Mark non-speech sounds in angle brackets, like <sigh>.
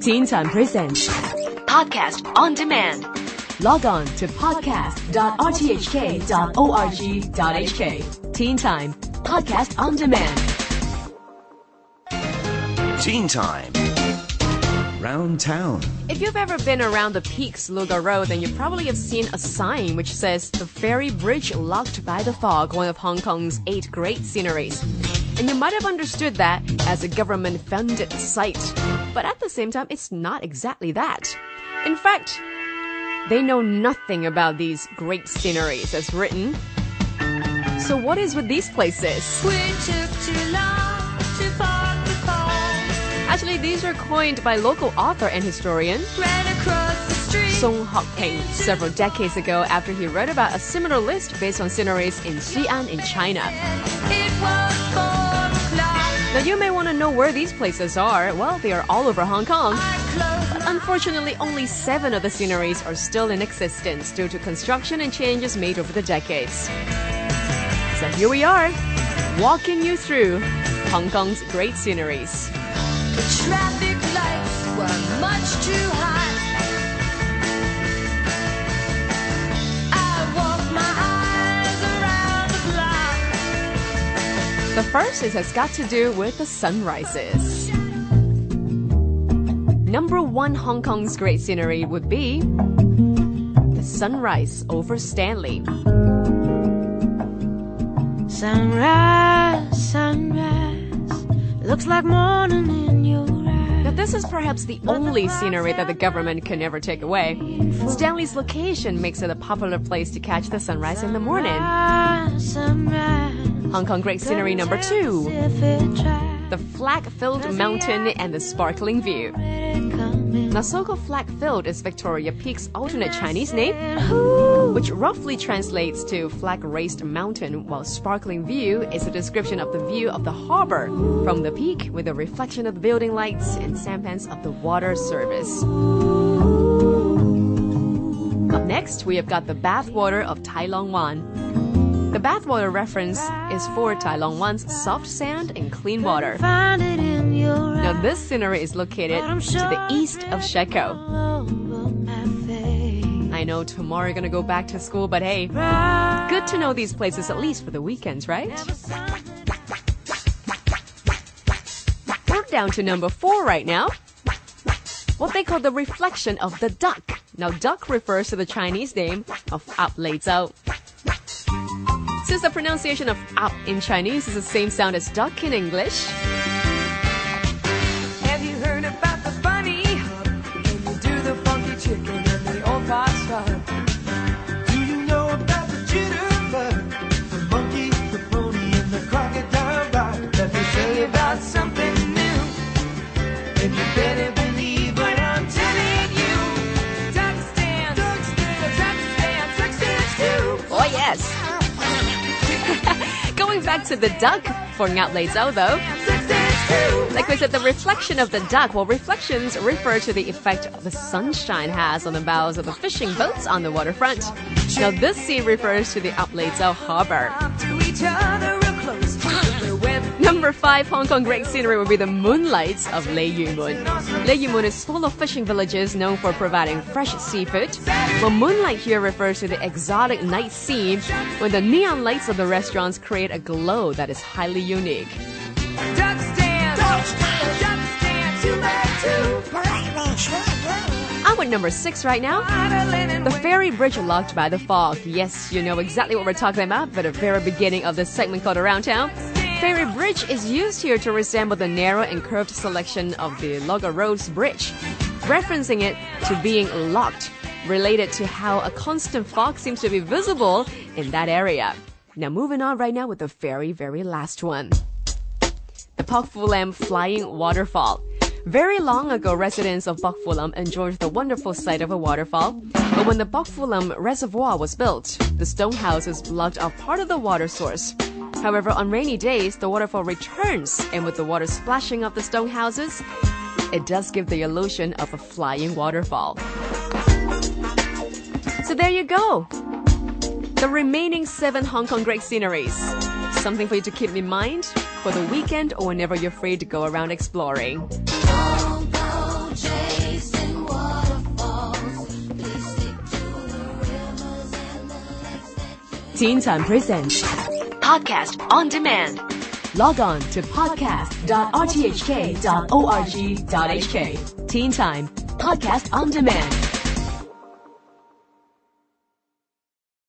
Teen Time Presents Podcast on Demand. Log on to podcast.rthk.org.hk. Teen Time Podcast on Demand. Teen Time. Round Town. If you've ever been around the Peaks Lugard Road, then you probably have seen a sign which says the ferry bridge locked by the fog, one of Hong Kong's eight great sceneries. And you might have understood that as a government funded site. But at the same time, it's not exactly that. In fact, they know nothing about these great sceneries as written. So what is with these places? We took too long to park the car. Actually, these were coined by local author and historian Ran across the street. Song Hok-ping several decades ago after he wrote about a similar list based on sceneries in Xi'an in China. Now you may want to know where these places are. Well, they are all over Hong Kong. Unfortunately, only seven of the sceneries are still in existence due to construction and changes made over the decades. So here we are, walking you through Hong Kong's great sceneries. The traffic lights were much too hot. First it has got to do with the sunrises. Number one Hong Kong's great scenery would be the sunrise over Stanley. Sunrise, sunrise, looks like morning this is perhaps the only scenery that the government can never take away. Stanley's location makes it a popular place to catch the sunrise in the morning. Hong Kong great scenery number two, If it tried the flag-filled mountain and the sparkling view. Now, so-called flag-filled is Victoria Peak's alternate Chinese name, which roughly translates to flag-raised mountain, while sparkling view is a description of the view of the harbor from the peak with a reflection of the building lights and sampans of the water service. Up next, we have got the bathwater of Tai Long Wan. The bathwater reference is for Tai Long Wan's soft sand and clean water. Find it in your Now, this scenery is located to the east of Shek O. Over my face. I know tomorrow you're gonna go back to school, but hey, good to know these places at least for the weekends, right? We're down to number four right now. What they call the reflection of the duck. Now, duck refers to the Chinese name of Ap Lei Chau. Since the pronunciation of Ap in Chinese is the same sound as duck in English, <laughs> Going back to the duck for Ngap Lei Chau though. Like we said, the reflection of the duck. Well, reflections refer to the effect the sunshine has on the bows of the fishing boats on the waterfront. Now, this scene refers to the Ap Lei Chau harbor. Number five Hong Kong great scenery would be the moonlights of Lei Yue Mun. Lei Yue Mun is full of fishing villages known for providing fresh seafood. Well, moonlight here refers to the exotic night scene when the neon lights of the restaurants create a glow that is highly unique. duck stand, duck stand, two by two. I'm with number six right now. The ferry bridge locked by the fog. Yes, you know exactly what we're talking about, but the very beginning of this segment called Around Town. Ferry bridge is used here to resemble the narrow and curved selection of the Lugard Road's Bridge, referencing it to being locked, related to how a constant fog seems to be visible in that area. Now, moving on right now with the very, very last one the Lam Flying Waterfall. Very long ago, residents of Pok Fu Lam enjoyed the wonderful sight of a waterfall. But when the Pok Fu Lam Reservoir was built, the stone houses blocked off part of the water source. However, on rainy days, the waterfall returns, and with the water splashing off the stone houses, it does give the illusion of a flying waterfall. So there you go. The remaining seven Hong Kong great sceneries. Something for you to keep in mind for the weekend or whenever you're free to go around exploring. Teen Time presents. Podcast on demand. Log on to podcast.rthk.org.hk. Teen Time Podcast on Demand.